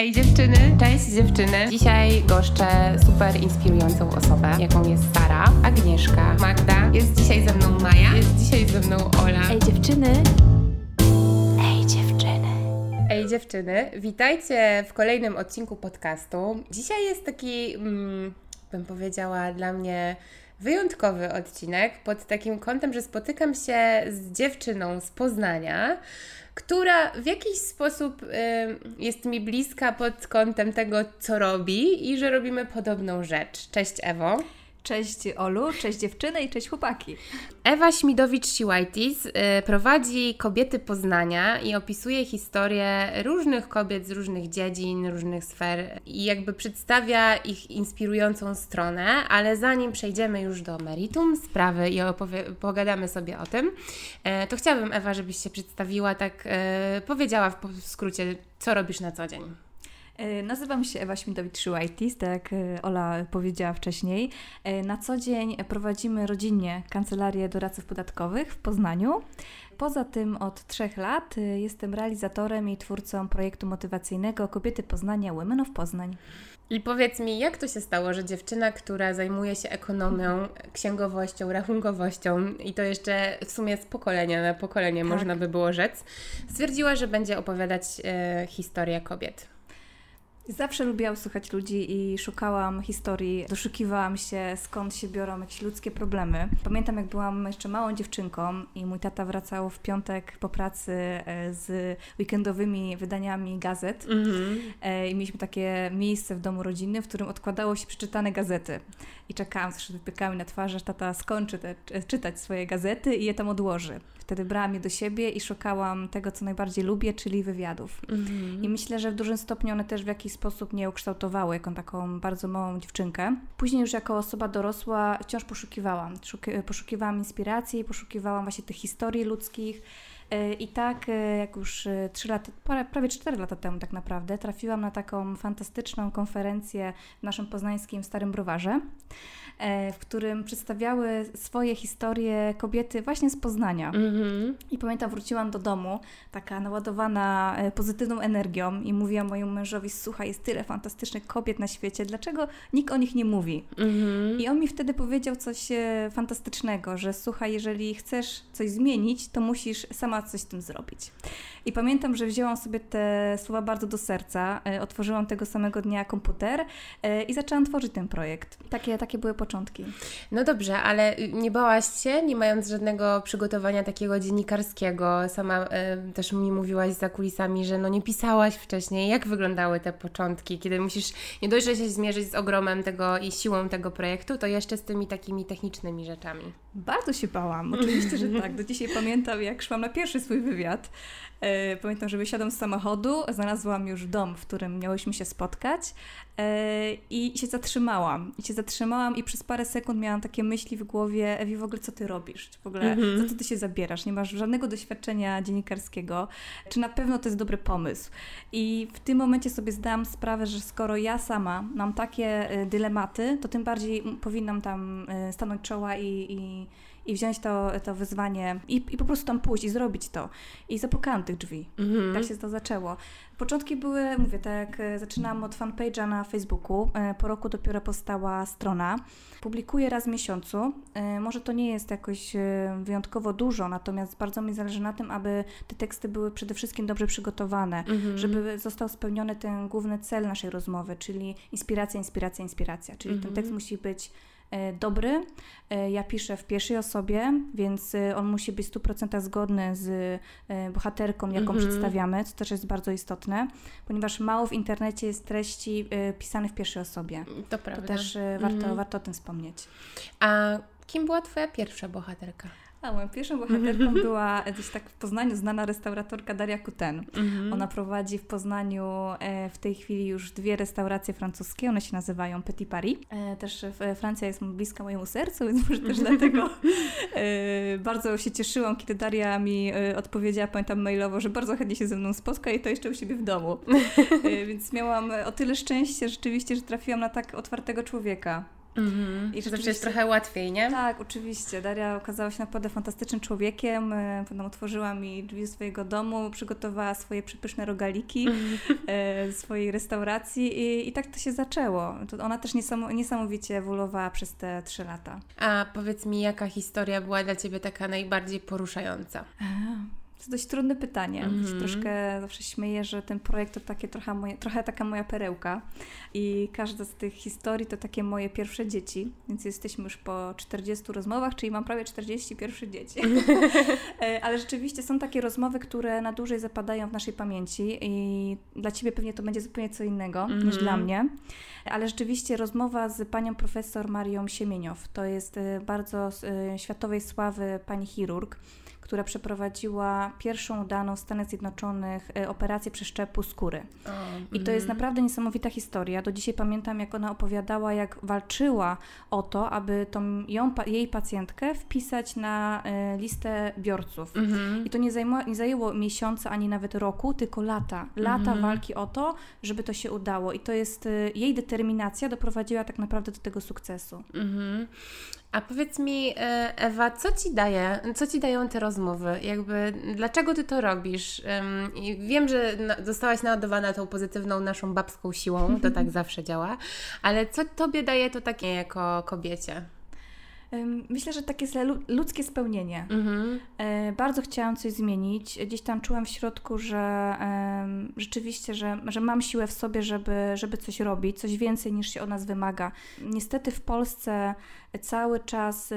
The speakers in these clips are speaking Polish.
Ej dziewczyny, cześć dziewczyny. Dzisiaj goszczę super inspirującą osobę, jaką jest Sara, Agnieszka, Magda. Jest dzisiaj ze mną Maja, jest dzisiaj ze mną Ola. Ej dziewczyny. Ej dziewczyny. Ej dziewczyny, witajcie w kolejnym odcinku podcastu. Dzisiaj jest taki, mm, bym powiedziała, dla mnie wyjątkowy odcinek pod takim kątem, że spotykam się z dziewczyną z Poznania, która w jakiś sposób y, jest mi bliska pod kątem tego, co robi i że robimy podobną rzecz. Cześć Ewo. Cześć Olu, cześć dziewczyny i cześć chłopaki. Ewa Śmidowicz-Siłajtis y, prowadzi Kobiety Poznania i opisuje historię różnych kobiet z różnych dziedzin, różnych sfer i jakby przedstawia ich inspirującą stronę, ale zanim przejdziemy już do meritum sprawy i pogadamy sobie o tym, y, to chciałabym Ewa, żebyś się przedstawiła, tak y, powiedziała w skrócie, co robisz na co dzień. E, Nazywam się Ewa Śmidowicz-Szyłajtis, tak jak e, Ola powiedziała wcześniej. E, Na co dzień prowadzimy rodzinnie kancelarię doradców podatkowych w Poznaniu. Poza tym od trzech lat jestem realizatorem i twórcą projektu motywacyjnego Kobiety Poznania Women of Poznań. I powiedz mi, jak to się stało, że dziewczyna, która zajmuje się ekonomią, księgowością, rachunkowością i to jeszcze w sumie z pokolenia na pokolenie Tak. można by było rzec, stwierdziła, że będzie opowiadać e, historię kobiet. Zawsze lubiłam słuchać ludzi i szukałam historii, doszukiwałam się skąd się biorą jakieś ludzkie problemy. Pamiętam jak byłam jeszcze małą dziewczynką i mój tata wracał w piątek po pracy e, z weekendowymi wydaniami gazet E, i mieliśmy takie miejsce w domu rodzinnym, w którym odkładało się przeczytane gazety. I czekałam z wypiekami na twarzy, aż tata skończy te, czy- czytać swoje gazety i je tam odłoży. Wtedy brałam je do siebie i szukałam tego, co najbardziej lubię, czyli wywiadów. I myślę, że w dużym stopniu one też w jakiś sposób mnie ukształtowały jako taką bardzo małą dziewczynkę. Później już jako osoba dorosła wciąż poszukiwałam. Szuki- poszukiwałam inspiracji, poszukiwałam właśnie tych historii ludzkich. E, I tak, e, jak już e, trzy lata, prawie 4 lata temu tak naprawdę, trafiłam na taką fantastyczną konferencję w naszym poznańskim Starym Browarze, e, w którym przedstawiały swoje historie kobiety właśnie z Poznania. Mhm. I pamiętam, wróciłam do domu, taka naładowana e, pozytywną energią i mówiłam mojemu mężowi, słuchaj, jest tyle fantastycznych kobiet na świecie, dlaczego nikt o nich nie mówi? Mhm. I on mi wtedy powiedział coś e, fantastycznego, że słuchaj, jeżeli chcesz coś zmienić, to musisz sama coś z tym zrobić. I pamiętam, że wzięłam sobie te słowa bardzo do serca, e, otworzyłam tego samego dnia komputer e, i zaczęłam tworzyć ten projekt. Takie, takie były początki. No dobrze, ale nie bałaś się, nie mając żadnego przygotowania takiego dziennikarskiego? Sama e, też mi mówiłaś za kulisami, że no nie pisałaś wcześniej. Jak wyglądały te początki, kiedy musisz nie dość, że się zmierzyć z ogromem tego i siłą tego projektu, to jeszcze z tymi takimi technicznymi rzeczami? Bardzo się bałam, oczywiście, że tak. Do dzisiaj pamiętam, jak szłam na pierwszy swój wywiad. E, pamiętam, że wysiadłam z samochodu, znalazłam już dom, w którym miałyśmy się spotkać e, i się zatrzymałam. I się zatrzymałam i przez parę sekund miałam takie myśli w głowie, Ewi, w ogóle co ty robisz? W ogóle Mhm. za co ty się zabierasz? Nie masz żadnego doświadczenia dziennikarskiego. Czy na pewno to jest dobry pomysł? I w tym momencie sobie zdałam sprawę, że skoro ja sama mam takie e, dylematy, to tym bardziej powinnam tam stanąć czoła i, i, i wziąć to, to wyzwanie i, i po prostu tam pójść i zrobić to. I zapukałam tych drzwi. Mhm. Tak się to zaczęło. Początki były, mówię, tak e, zaczynałam od fanpage'a na Facebooku. E, Po roku dopiero powstała strona. Publikuję raz w miesiącu. E, Może to nie jest jakoś wyjątkowo dużo, natomiast bardzo mi zależy na tym, aby te teksty były przede wszystkim dobrze przygotowane, Mhm. żeby został spełniony ten główny cel naszej rozmowy, czyli inspiracja, inspiracja, inspiracja. Czyli ten Mhm. tekst musi być dobry. E, Ja piszę w pierwszej osobie, więc e, on musi być w 100% zgodny z e, bohaterką, jaką Mhm. przedstawiamy, co też jest bardzo istotne, ponieważ mało w internecie jest treści e, pisanych w pierwszej osobie. To To prawda. też e, warto, Mhm. warto o tym wspomnieć. A kim była Twoja pierwsza bohaterka? A moją pierwszą bohaterką była gdzieś tak w Poznaniu znana restauratorka Daria Kuten. Mhm. Ona prowadzi w Poznaniu e, w tej chwili już dwie restauracje francuskie, one się nazywają Petit Paris. E, Też e, Francja jest bliska mojemu sercu, więc może też dlatego e, bardzo się cieszyłam, kiedy Daria mi e, odpowiedziała, pamiętam mailowo, że bardzo chętnie się ze mną spotka i to jeszcze u siebie w domu. E, Więc miałam o tyle szczęście rzeczywiście, że trafiłam na tak otwartego człowieka. Mhm. I Zawsze jest trochę łatwiej, nie? Tak, oczywiście. Daria okazała się naprawdę fantastycznym człowiekiem. E, potem otworzyła mi drzwi swojego domu, przygotowała swoje przepyszne rogaliki e, swojej restauracji i, i tak to się zaczęło. To ona też niesamowicie ewoluowała przez te trzy lata. A powiedz mi, jaka historia była dla Ciebie taka najbardziej poruszająca? Jest dość trudne pytanie. Mm -hmm. Troszkę zawsze śmieję, że ten projekt to takie trochę, moje, trochę taka moja perełka i każda z tych historii to takie moje pierwsze dzieci, więc jesteśmy już po 40 rozmowach, czyli mam prawie 40 pierwsze dzieci. E, ale rzeczywiście są takie rozmowy, które na dłużej zapadają w naszej pamięci i dla Ciebie pewnie to będzie zupełnie co innego mm -hmm. niż dla mhm. mnie. Ale rzeczywiście rozmowa z panią profesor Marią Siemieniow, to jest e, bardzo e, światowej sławy pani chirurg, która przeprowadziła pierwszą udaną w Stanach Zjednoczonych e, operację przeszczepu skóry. Oh, I to jest mhm. naprawdę niesamowita historia. Do dzisiaj pamiętam, jak ona opowiadała, jak walczyła o to, aby tą ją, jej pacjentkę wpisać na e, listę biorców. Mm -hmm. I to nie, nie zajęło miesiąca ani nawet roku, tylko lata. Lata mm -hmm. walki o to, żeby to się udało. I to jest e, jej determinacja doprowadziła tak naprawdę do tego sukcesu. Mm -hmm. A powiedz mi, e, Ewa, co ci daje, co ci dają te rozmowy? Jakby, dlaczego ty to robisz? I wiem, że zostałaś naładowana tą pozytywną naszą babską siłą, to tak zawsze działa, ale co tobie daje to takie jako kobiecie? Myślę, że takie ludzkie spełnienie. Mhm. E, bardzo chciałam coś zmienić. Gdzieś tam czułam w środku, że rzeczywiście, że, że mam siłę w sobie, żeby, żeby coś robić, coś więcej niż się od nas wymaga. Niestety w Polsce cały czas y,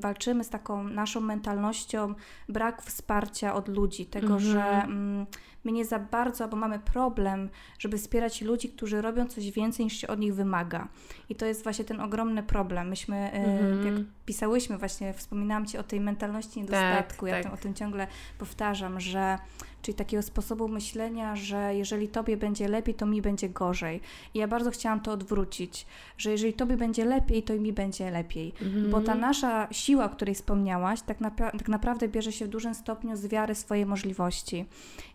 walczymy z taką naszą mentalnością brak wsparcia od ludzi, tego, mhm. że mm, my nie za bardzo, albo mamy problem, żeby wspierać ludzi, którzy robią coś więcej niż się od nich wymaga. I to jest właśnie ten ogromny problem. Myśmy, y, mhm. jak pisałyśmy właśnie, wspominałam Ci o tej mentalności niedostatku, tak, ja tak. o tym ciągle powtarzam, że czyli takiego sposobu myślenia, że jeżeli tobie będzie lepiej, to mi będzie gorzej. I ja bardzo chciałam to odwrócić, że jeżeli tobie będzie lepiej, to i mi będzie lepiej. Mhm. Bo ta nasza siła, o której wspomniałaś, tak, napra tak naprawdę bierze się w dużym stopniu z wiary swojej możliwości.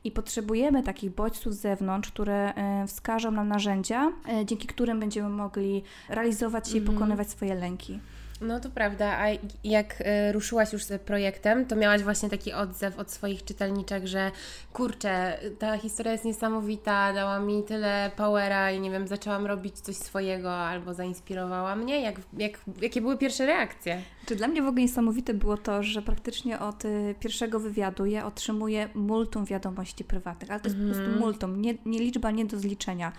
I potrzebujemy takich bodźców z zewnątrz, które e, wskażą nam narzędzia, e, dzięki którym będziemy mogli realizować się i mhm. pokonywać swoje lęki. No to prawda, a jak y, ruszyłaś już z projektem, to miałaś właśnie taki odzew od swoich czytelniczek, że kurczę, ta historia jest niesamowita, dała mi tyle powera i nie wiem, zaczęłam robić coś swojego albo zainspirowała mnie. Jak, jak, jakie były pierwsze reakcje? Czy dla mnie w ogóle niesamowite było to, że praktycznie od y, pierwszego wywiadu ja otrzymuję multum wiadomości prywatnych, ale to jest mm. po prostu mhm. multum, nie, nie liczba nie do zliczenia.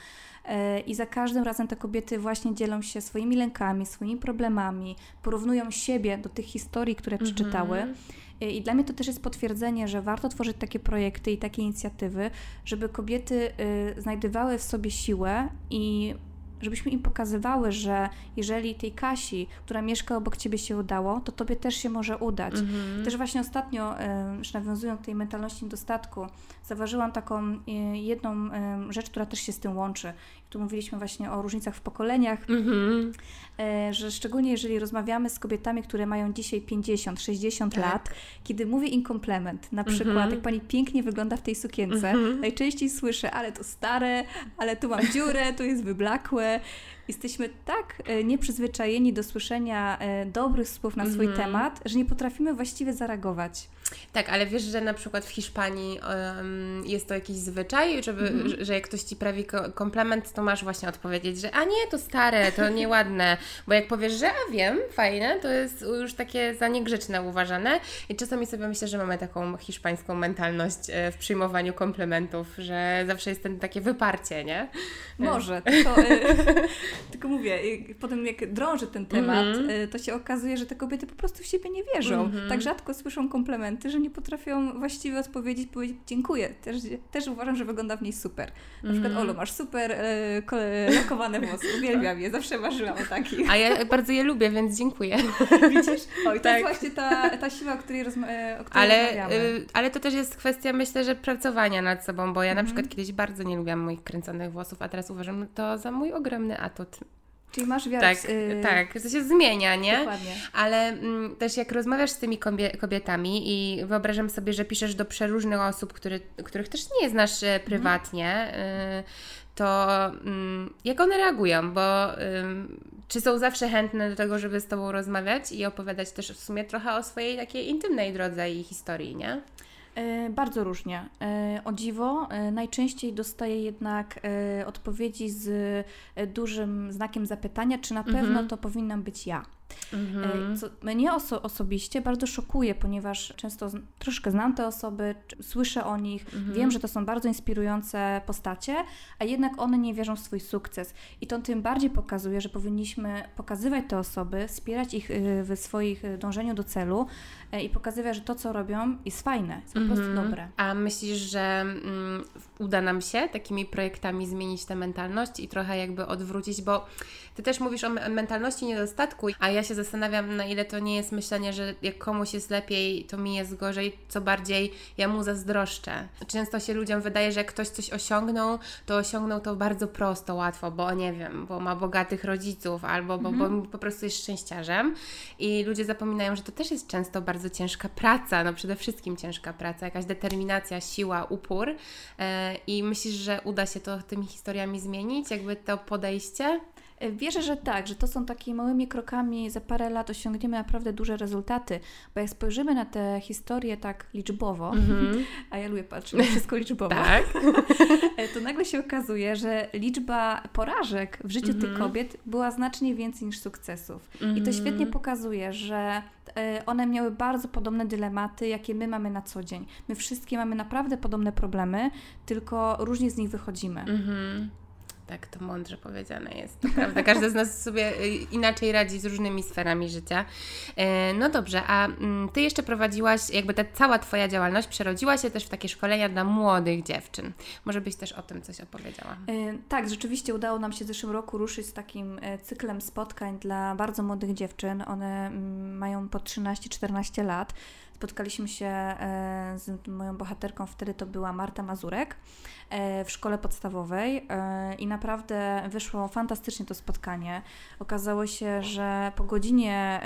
E, I za każdym razem te kobiety właśnie dzielą się swoimi lękami, swoimi problemami, porównują siebie do tych historii, które mhm. przeczytały. E, I dla mnie to też jest potwierdzenie, że warto tworzyć takie projekty i takie inicjatywy, żeby kobiety y, znajdowały w sobie siłę i żebyśmy im pokazywały, że jeżeli tej Kasi, która mieszka obok ciebie się udało, to tobie też się może udać. Mm-hmm. Też właśnie ostatnio, już nawiązując do tej mentalności niedostatku, zauważyłam taką e, jedną rzecz, która też się z tym łączy. Tu mówiliśmy właśnie o różnicach w pokoleniach, mm-hmm. że szczególnie jeżeli rozmawiamy z kobietami, które mają dzisiaj 50, 60 tak. lat, kiedy mówię im komplement, na przykład mm-hmm. jak pani pięknie wygląda w tej sukience, mm-hmm. najczęściej słyszę, ale to stare, ale tu mam dziurę, tu jest wyblakłe. Jesteśmy tak e, nieprzyzwyczajeni do słyszenia dobrych słów na swój temat, że nie potrafimy właściwie zareagować. Tak, ale wiesz, że na przykład w Hiszpanii um, jest to jakiś zwyczaj, żeby, mm że, że, jak ktoś ci prawi komplement, to masz właśnie odpowiedzieć, że a nie, to stare, to nieładne, bo jak powiesz, że a wiem, fajne, to jest już takie za niegrzeczne uważane. I czasami sobie myślę, że mamy taką hiszpańską mentalność e, w przyjmowaniu komplementów, że zawsze jest ten takie wyparcie, nie? Może, tylko, e, tylko mówię, potem jak drąży ten temat, mm -hmm. to się okazuje, że te kobiety po prostu w siebie nie wierzą. Mm -hmm. Tak rzadko słyszą komplementy że nie potrafią właściwie odpowiedzieć, powiedzieć dziękuję. Też, też uważam, że wygląda w niej super. Na przykład mm. Olu, masz super e, lokowane włosy, uwielbiam je, zawsze marzyłam o takich. A ja bardzo je lubię, więc dziękuję. Widzisz? Oj, to tak. jest właśnie ta, ta siła, o której, rozma- e, o której ale, rozmawiamy. Y, ale to też jest kwestia, myślę, że pracowania nad sobą, bo ja na mm. przykład kiedyś bardzo nie lubiłam moich kręconych włosów, a teraz uważam to za mój ogromny atut. Czyli masz wiarę. Tak, yy... tak, to się zmienia, nie? Dokładnie. Ale mm, też jak rozmawiasz z tymi kobietami i wyobrażam sobie, że piszesz do przeróżnych osób, który, których też nie znasz e, prywatnie, yy, to mm, jak one reagują, bo Czy są zawsze chętne do tego, żeby z Tobą rozmawiać i opowiadać też w sumie trochę o swojej takiej intymnej drodze i historii, nie? E, bardzo różnie. E, o dziwo, e, najczęściej dostaję jednak odpowiedzi z dużym znakiem zapytania, czy na pewno mhm. to powinnam być ja. Mhm. Co mnie oso osobiście bardzo szokuje, ponieważ często troszkę znam te osoby, słyszę o nich, mhm. wiem, że to są bardzo inspirujące postacie, a jednak one nie wierzą w swój sukces. I to tym bardziej pokazuje, że powinniśmy pokazywać te osoby, wspierać ich y, w swoich y, dążeniu do celu y, i pokazywać, że to, co robią, jest fajne, jest po prostu mhm. dobre. A myślisz, że mm, uda nam się takimi projektami zmienić tę mentalność i trochę jakby odwrócić, bo Ty też mówisz o mentalności niedostatku, a ja się zastanawiam, na ile to nie jest myślenie, że jak komuś jest lepiej, to mi jest gorzej, co bardziej ja mu zazdroszczę. Często się ludziom wydaje, że jak ktoś coś osiągnął, to osiągnął to bardzo prosto, łatwo, bo nie wiem, bo ma bogatych rodziców albo bo, mhm. bo po prostu jest szczęściarzem. I ludzie zapominają, że to też jest często bardzo ciężka praca, no przede wszystkim ciężka praca, jakaś determinacja, siła, upór. E, I myślisz, że uda się to tymi historiami zmienić, jakby to podejście? E, wierzę, że tak, że to są takimi małymi krokami, za parę lat osiągniemy naprawdę duże rezultaty, bo jak spojrzymy na te historie tak liczbowo, mm -hmm. a ja lubię patrzeć na wszystko liczbowo, tak. E, to nagle się okazuje, że liczba porażek w życiu mm -hmm. tych mhm. kobiet była znacznie więcej niż sukcesów. Mm -hmm. I to świetnie mhm. pokazuje, że e, one miały bardzo podobne dylematy, jakie my mamy na co dzień. My wszystkie mamy naprawdę podobne problemy, tylko różnie z nich wychodzimy. Mhm. Tak, to mądrze powiedziane jest, to prawda. Każdy z nas sobie y, inaczej radzi z różnymi sferami życia. E, no dobrze, a mm, Ty jeszcze prowadziłaś, jakby ta cała Twoja działalność przerodziła się też w takie szkolenia dla młodych dziewczyn. Może byś też o tym coś opowiedziała? E, tak, rzeczywiście udało nam się w zeszłym roku ruszyć z takim e, cyklem spotkań dla bardzo młodych dziewczyn. One mm, mają po 13-14 lat. Spotkaliśmy się z moją bohaterką, wtedy to była Marta Mazurek. E, w szkole podstawowej e, i naprawdę wyszło fantastycznie to spotkanie. Okazało się, że po godzinie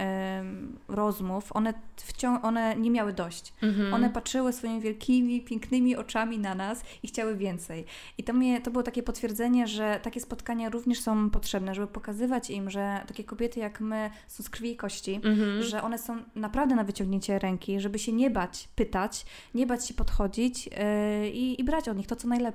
rozmów one, wciąż, one nie miały dość. Mhm. One patrzyły swoimi wielkimi, pięknymi oczami na nas i chciały więcej. I to, mnie, to było takie potwierdzenie, że takie spotkania również są potrzebne, żeby pokazywać im, że takie kobiety jak my są z krwi i kości, mhm. że one są naprawdę na wyciągnięcie ręki, żeby się nie bać pytać, nie bać się podchodzić yy, i, i brać od nich to, co najlepsze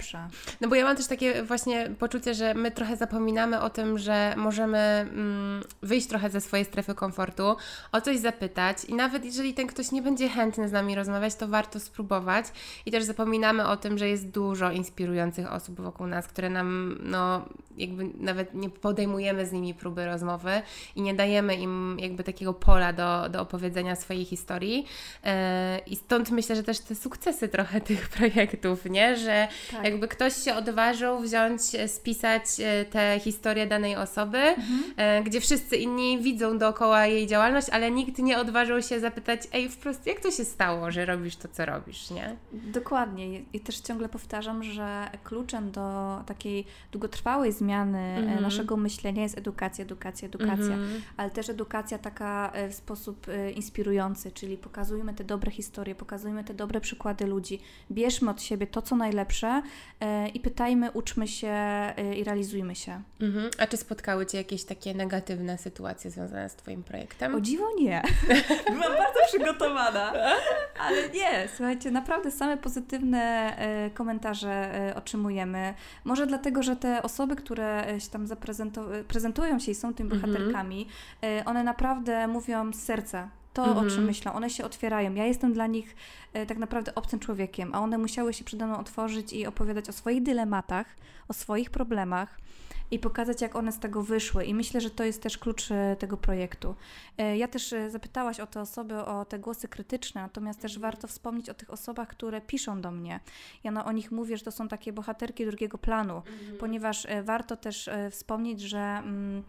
No bo ja mam też takie właśnie poczucie, że my trochę zapominamy o tym, że możemy mm, wyjść trochę ze swojej strefy komfortu, o coś zapytać i nawet jeżeli ten ktoś nie będzie chętny z nami rozmawiać, to warto spróbować. I też zapominamy o tym, że jest dużo inspirujących osób wokół nas, które nam, no jakby nawet nie podejmujemy z nimi próby rozmowy i nie dajemy im jakby takiego pola do, do opowiedzenia swojej historii. Yy, i stąd myślę, że też te sukcesy trochę tych projektów, nie? Że tak jakby ktoś się odważył wziąć, e, spisać e, tę historię danej osoby, mhm. E, gdzie wszyscy inni widzą dookoła jej działalność, ale nikt nie odważył się zapytać, ej, wprost, jak to się stało, że robisz to, co robisz, nie? Dokładnie. I też ciągle powtarzam, że kluczem do takiej długotrwałej zmiany mhm. naszego myślenia jest edukacja, edukacja, edukacja, mhm. ale też edukacja taka w sposób inspirujący, czyli pokazujmy te dobre historie, pokazujmy te dobre przykłady ludzi, bierzmy od siebie to, co najlepsze, i pytajmy, uczmy się e, i realizujmy się. Mhm. A czy spotkały Cię jakieś takie negatywne sytuacje związane z Twoim projektem? O dziwo nie. Byłam bardzo przygotowana. Ale nie, słuchajcie, naprawdę same pozytywne e, komentarze otrzymujemy. Może dlatego, że te osoby, które się tam prezentują się i są tymi mhm. bohaterkami, one naprawdę mówią z serca to, mhm. o czym mhm. myślą. One się otwierają. Ja jestem dla nich e, tak naprawdę obcym człowiekiem, a one musiały się przede mną otworzyć i opowiadać o swoich dylematach, o swoich problemach i pokazać, jak one z tego wyszły. I myślę, że to jest też klucz e, tego projektu. E, ja też zapytałaś o te osoby, o te głosy krytyczne, natomiast też warto wspomnieć o tych osobach, które piszą do mnie. Ja no, o nich mówię, że to są takie bohaterki drugiego planu, mhm. ponieważ warto też wspomnieć, że. Mm,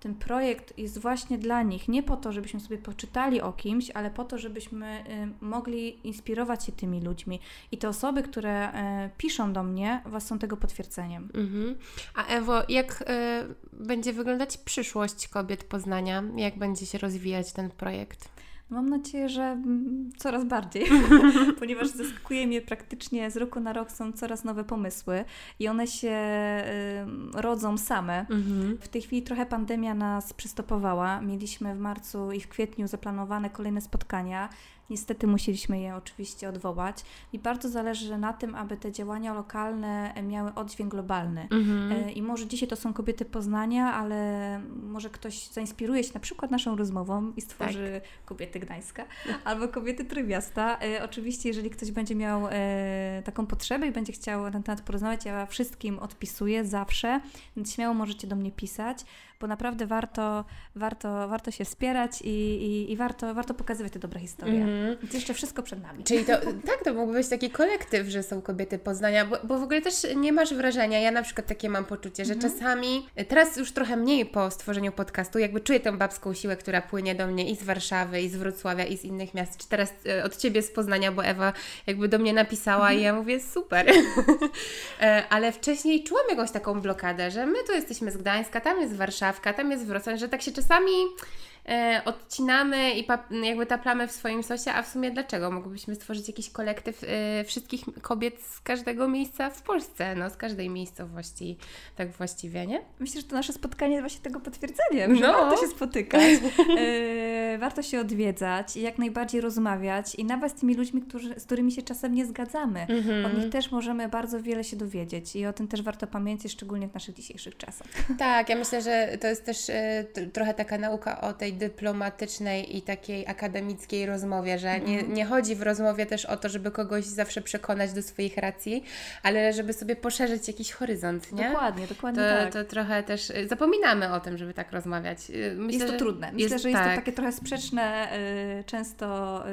ten projekt jest właśnie dla nich, nie po to, żebyśmy sobie poczytali o kimś, ale po to, żebyśmy y, mogli inspirować się tymi ludźmi. I te osoby, które y, piszą do mnie, was są tego potwierdzeniem. Mhm. A Ewo, jak y, będzie wyglądać przyszłość kobiet Poznania? Jak będzie się rozwijać ten projekt? Mam nadzieję, że mm, coraz bardziej, ponieważ zaskakuje mnie praktycznie z roku na rok są coraz nowe pomysły i one się y, rodzą same. Mhm. W tej chwili trochę pandemia nas przystopowała. Mieliśmy w marcu i w kwietniu zaplanowane kolejne spotkania. Niestety musieliśmy je oczywiście odwołać i bardzo zależy na tym, aby te działania lokalne miały oddźwięk globalny. Mhm. E, I może dzisiaj to są kobiety Poznania, ale może ktoś zainspiruje się na przykład naszą rozmową i stworzy tak. kobiety Gdańska albo kobiety Trójmiasta. E, oczywiście, jeżeli ktoś będzie miał e, taką potrzebę i będzie chciał na ten temat porozmawiać, ja wszystkim odpisuję zawsze, więc śmiało możecie do mnie pisać bo naprawdę warto, warto, warto się wspierać i, i, i warto, warto pokazywać te dobre historie. Mm. Więc jeszcze wszystko przed nami. Czyli to, tak, to mógłby być taki kolektyw, że są kobiety Poznania, bo, bo w ogóle też nie masz wrażenia, ja na przykład takie mam poczucie, że mm. czasami, teraz już trochę mniej po stworzeniu podcastu, jakby czuję tą babską siłę, która płynie do mnie i z Warszawy, i z Wrocławia, i z innych miast, czy teraz e, od Ciebie z Poznania, bo Ewa jakby do mnie napisała mm. i ja mówię super. E, ale wcześniej czułam jakąś taką blokadę, że my tu jesteśmy z Gdańska, tam jest Warszawa, Tam jest Wrocław, że tak się czasami e, odcinamy i jakby taplamy w swoim sosie, a w sumie dlaczego? Mogłybyśmy stworzyć jakiś kolektyw e, wszystkich kobiet z każdego miejsca w Polsce, no z każdej miejscowości, tak właściwie, nie? Myślę, że to nasze spotkanie jest właśnie tego potwierdzeniem, że no. warto się spotykać, e, warto się odwiedzać i jak najbardziej rozmawiać i nawet z tymi ludźmi, którzy, z którymi się czasem nie zgadzamy. Mhm. Od nich też możemy bardzo wiele się dowiedzieć i o tym też warto pamiętać, szczególnie w naszych dzisiejszych czasach. Tak, ja myślę, że to jest też trochę taka nauka o tej dyplomatycznej i takiej akademickiej rozmowie, że nie, mhm. nie chodzi w rozmowie też o to, żeby kogoś zawsze przekonać do swoich racji, ale żeby sobie poszerzyć jakiś horyzont, nie? Dokładnie, dokładnie to, tak. To trochę też y, zapominamy o tym, żeby tak rozmawiać. Y, myślę, jest to trudne. Myślę, jest, że jest tak. to takie trochę sprzeczne, y, często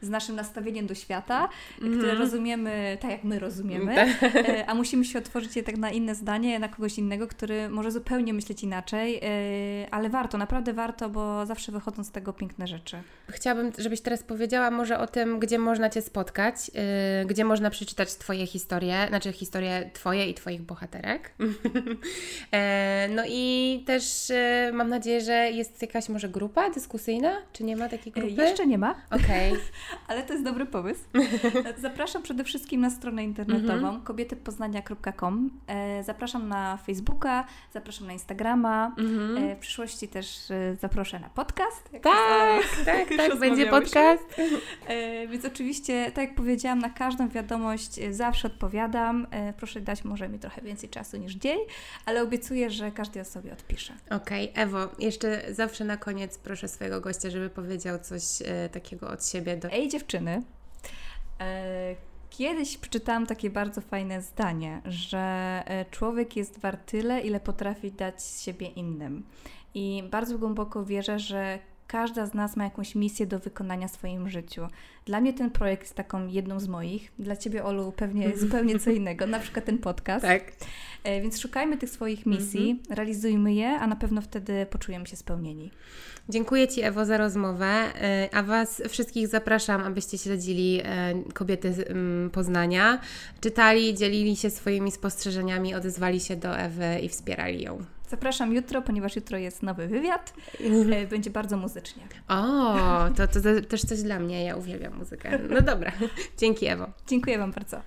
z naszym nastawieniem do świata, mm które rozumiemy tak, jak my rozumiemy, tak. e, a musimy się otworzyć je tak na inne zdanie, na kogoś innego, który może zupełnie myśleć inaczej, e, ale warto, naprawdę warto, bo zawsze wychodzą z tego piękne rzeczy. Chciałabym, żebyś teraz powiedziała może o tym, gdzie można Cię spotkać, e, gdzie można przeczytać Twoje historie, znaczy historie Twoje i Twoich bohaterek. no i też mam nadzieję, że jest jakaś może grupa dyskusyjna, czy nie ma takiej grupy? Jeszcze nie ma. Okej. Okay. Ale to jest dobry pomysł. Zapraszam przede wszystkim na stronę internetową mm -hmm. kobietypoznania.com. E, zapraszam na Facebooka, zapraszam na Instagrama. Mm -hmm. W przyszłości też e, zaproszę na podcast. Tak, tak, tak, będzie podcast. Więc oczywiście, tak jak powiedziałam, na każdą wiadomość zawsze odpowiadam. Proszę dać może mi trochę więcej czasu niż dzień, ale obiecuję, że każdej osobie odpiszę. Okej, okay. Ewo, jeszcze zawsze na koniec proszę swojego gościa, żeby powiedział coś takiego od siebie do Ej dziewczyny, e, kiedyś przeczytałam takie bardzo fajne zdanie, że e, człowiek jest wart tyle, ile potrafi dać siebie innym. I bardzo głęboko wierzę, że każda z nas ma jakąś misję do wykonania w swoim życiu. Dla mnie ten projekt jest taką jedną z moich. Dla Ciebie, Olu, pewnie zupełnie co innego, na przykład ten podcast. Tak. E, więc szukajmy tych swoich misji, mhm. realizujmy je, a na pewno wtedy poczujemy się spełnieni. Dziękuję Ci, Ewo, za rozmowę, e, a Was wszystkich zapraszam, abyście śledzili e, kobiety Poznania, czytali, dzielili się swoimi spostrzeżeniami, odezwali się do Ewy i wspierali ją. Zapraszam jutro, ponieważ jutro jest nowy wywiad. Będzie bardzo muzycznie. O, to, to też coś dla mnie. Ja uwielbiam muzykę. No dobra. Dzięki, Ewo. Dziękuję Wam bardzo.